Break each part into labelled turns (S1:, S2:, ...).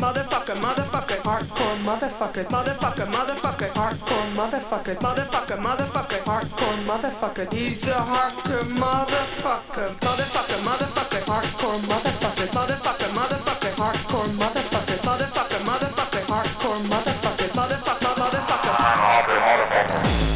S1: motherfucker, motherfucker, hardcore motherfucker, motherfucker, motherfucker, hardcore motherfucker, motherfucker, motherfucker, hardcore motherfucker. He's a hardcore motherfucker, motherfucker, motherfucker, hardcore motherfucker, motherfucker, motherfucker, hardcore motherfucker, motherfucker, motherfucker, hardcore motherfucker, motherfucker, motherfucker.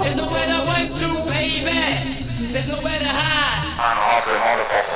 S2: There's nowhere to wipe to, baby. There's nowhere to hide. Nowhere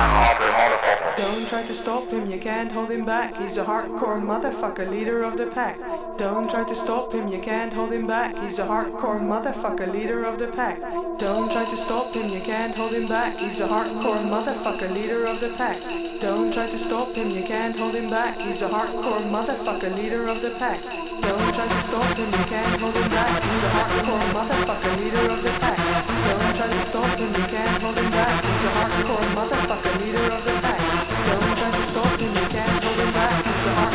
S1: Don't try to stop him, you can't hold him back. He's a hardcore motherfucker, leader of the pack. Don't try to stop him, you can't hold him back. He's a hardcore motherfucker, leader of the pack. Don't try to stop him, you can't hold him back. He's a hardcore motherfucker, leader of the pack. Don't try to stop him, you can't hold him back. He's a hardcore motherfucker, leader of the pack. Don't try to stop him, you can't hold him back. He's a hardcore motherfucker, leader of the pack. Don't try to stop him, you can't hold him back. He's a hardcore motherfucker, leader of the pack. Don't try to stop him, you can't hold him back. He's a hardcore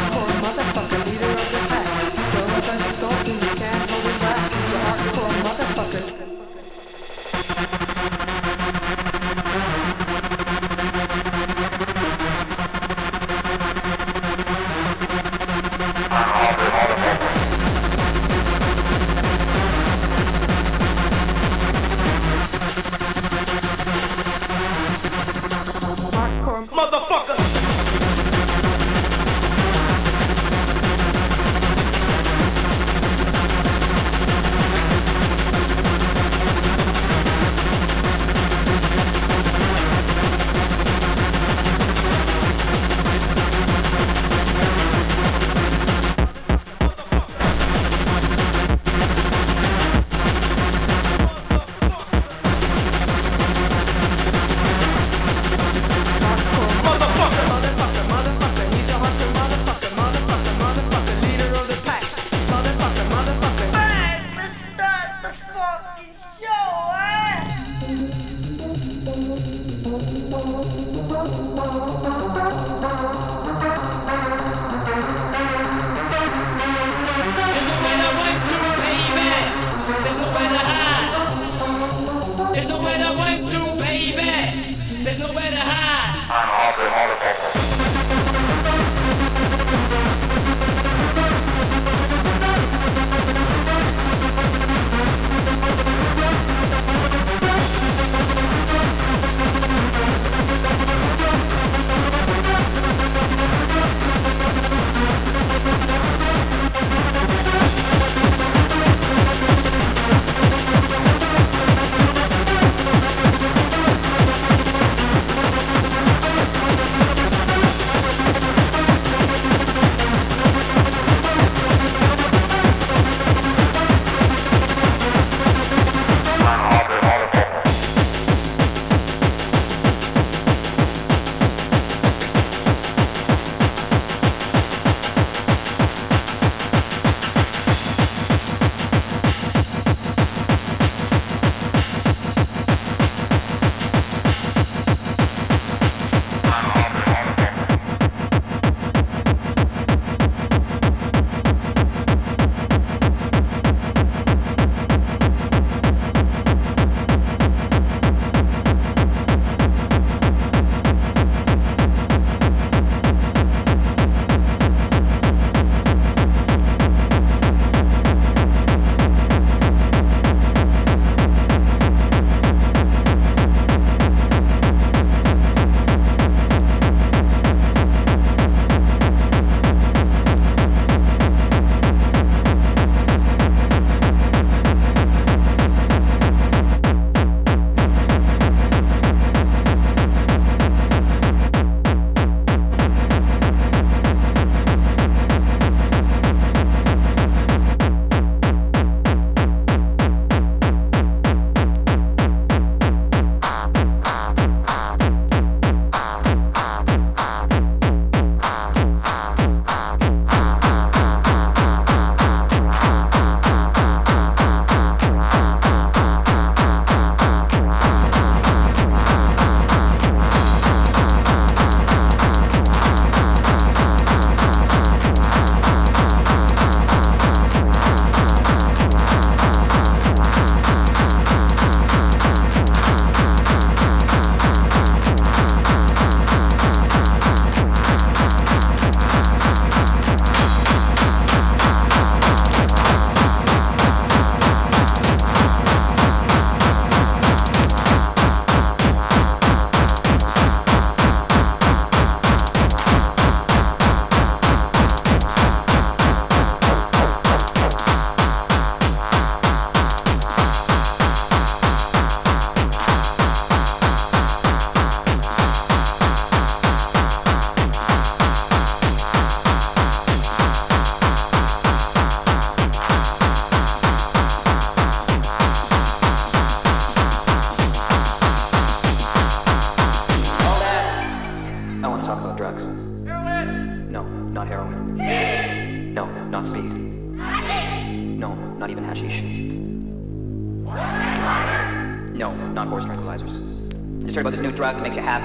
S3: makes you happy.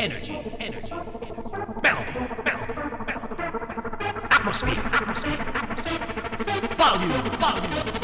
S4: energy, energy, energy, melody, melody, melody, atmosphere, atmosphere, atmosphere, volume, volume.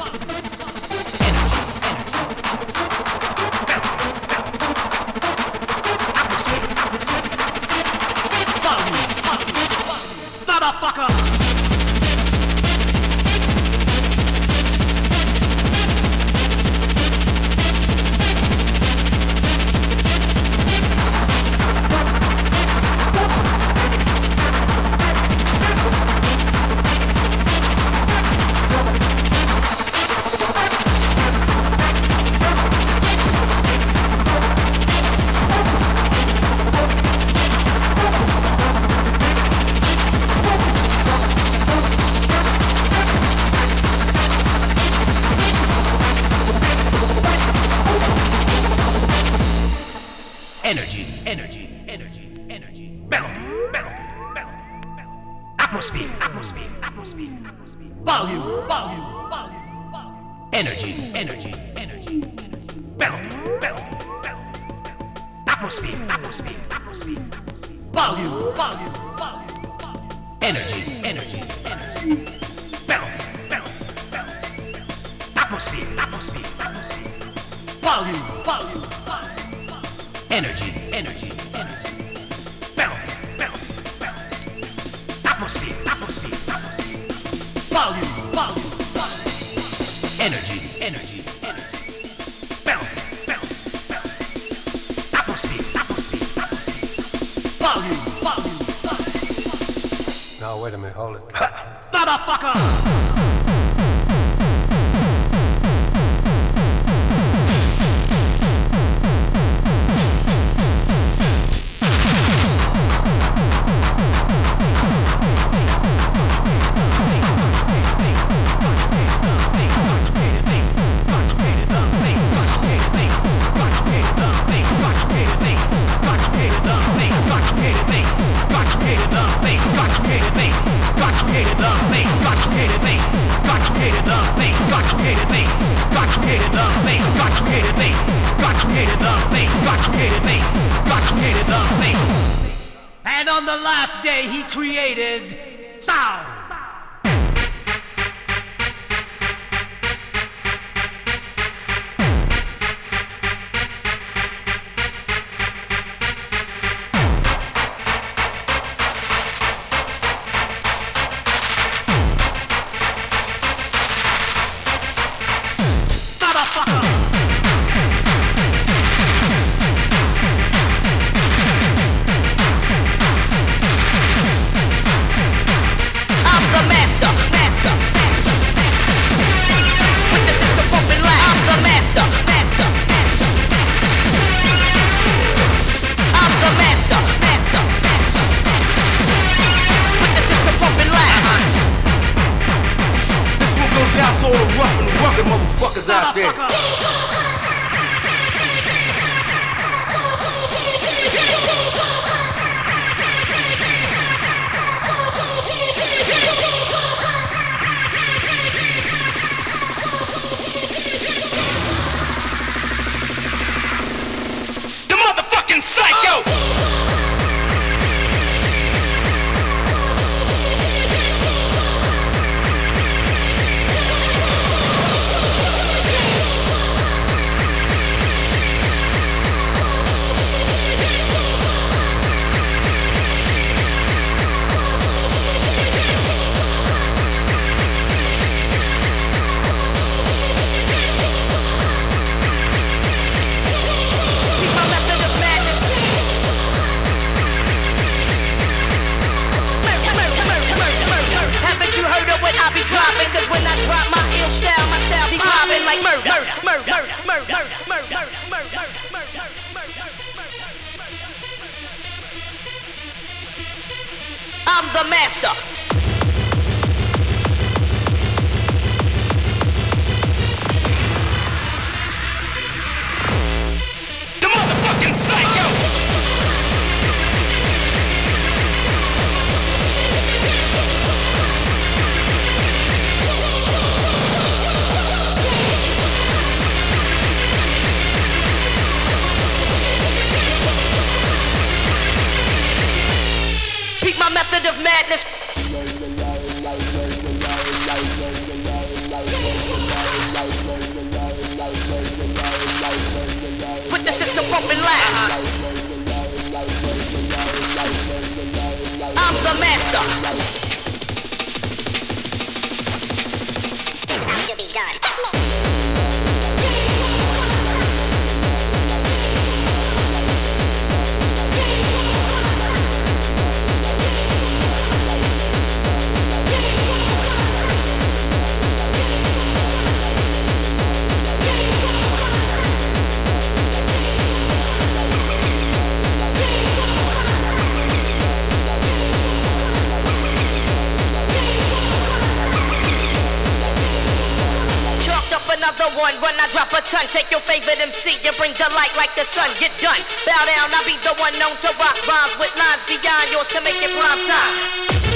S5: one
S6: run, I drop a ton. Take your favorite MC, you bring the light like the sun. Get done. Bow down, I'll be the one known to rock rhymes with lines beyond yours to make it prime time.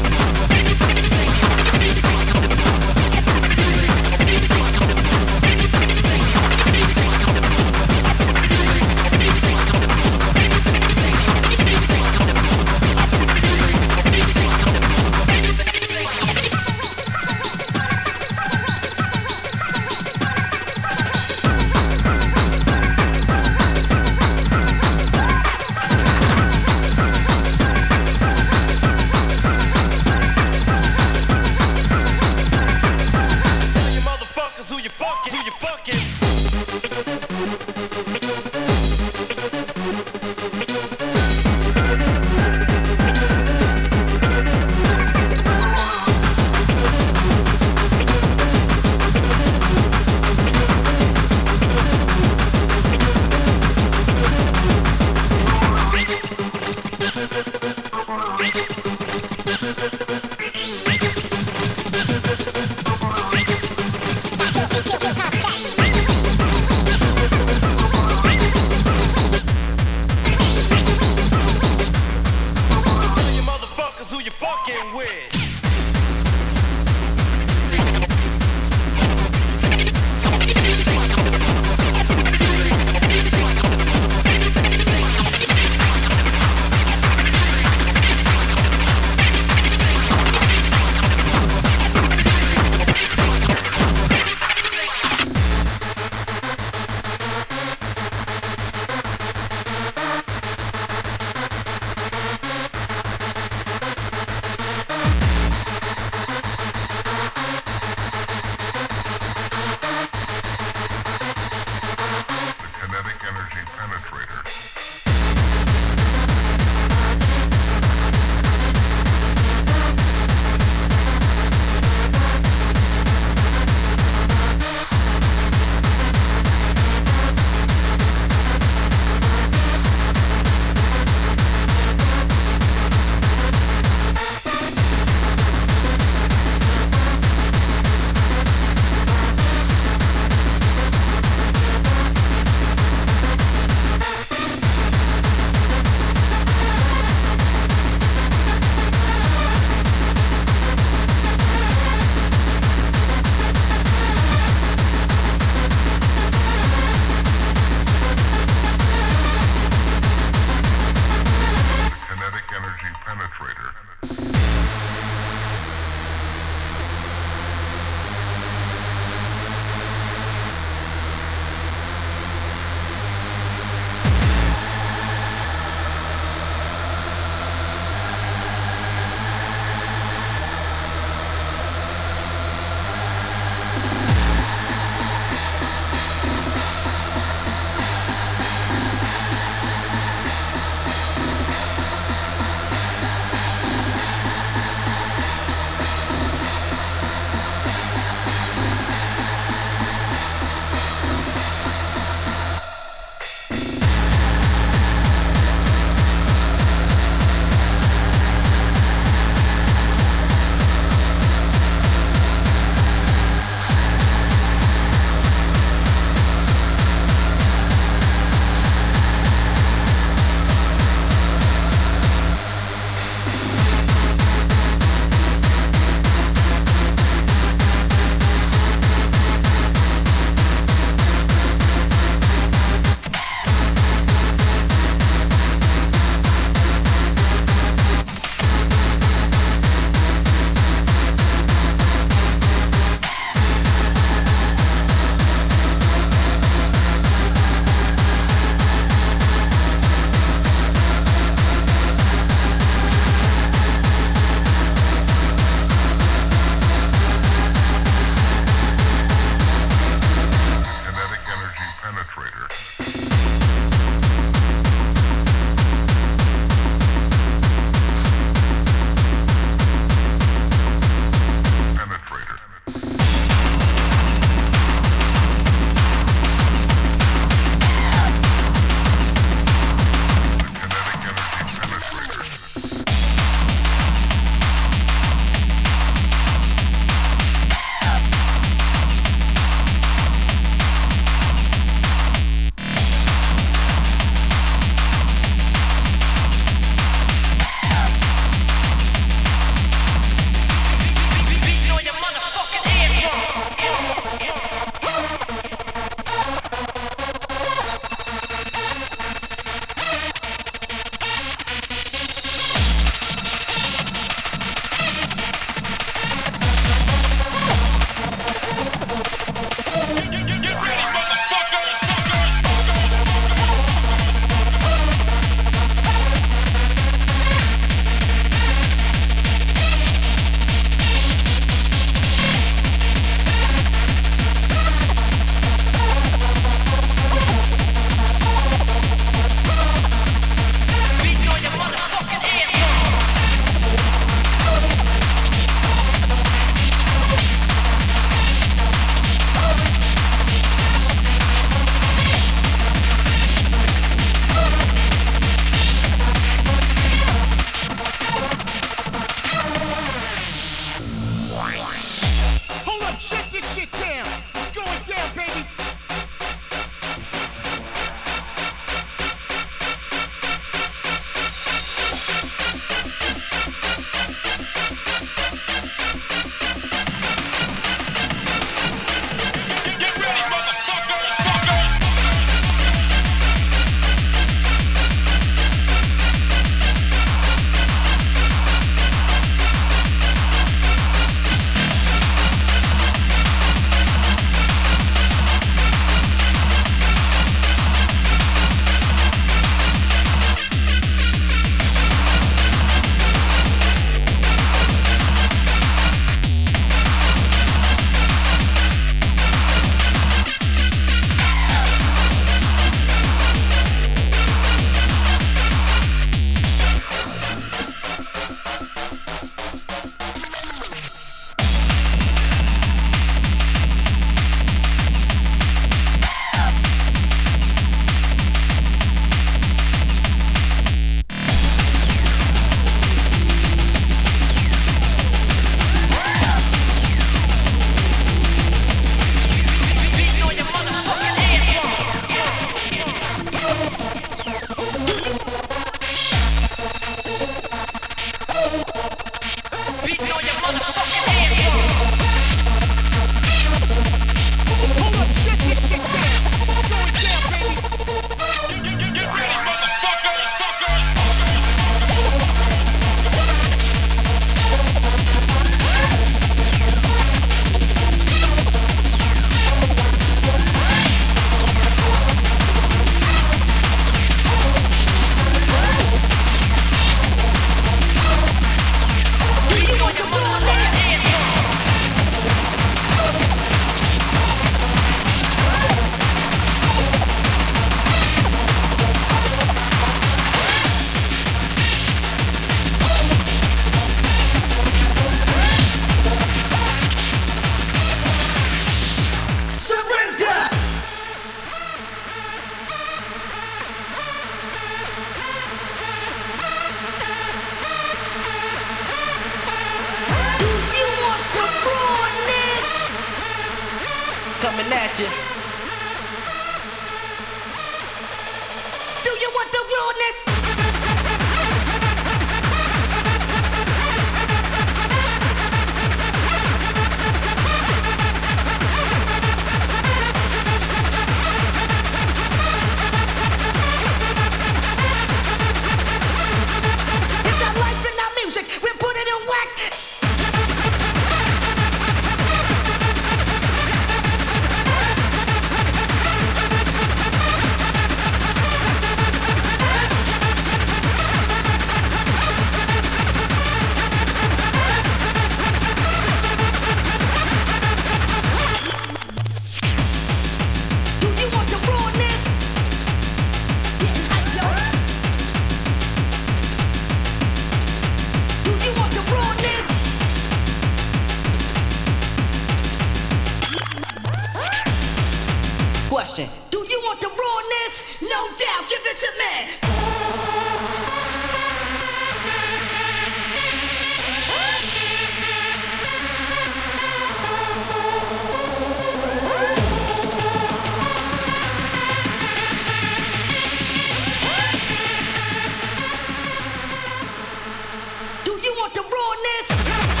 S6: Do you want the rawness?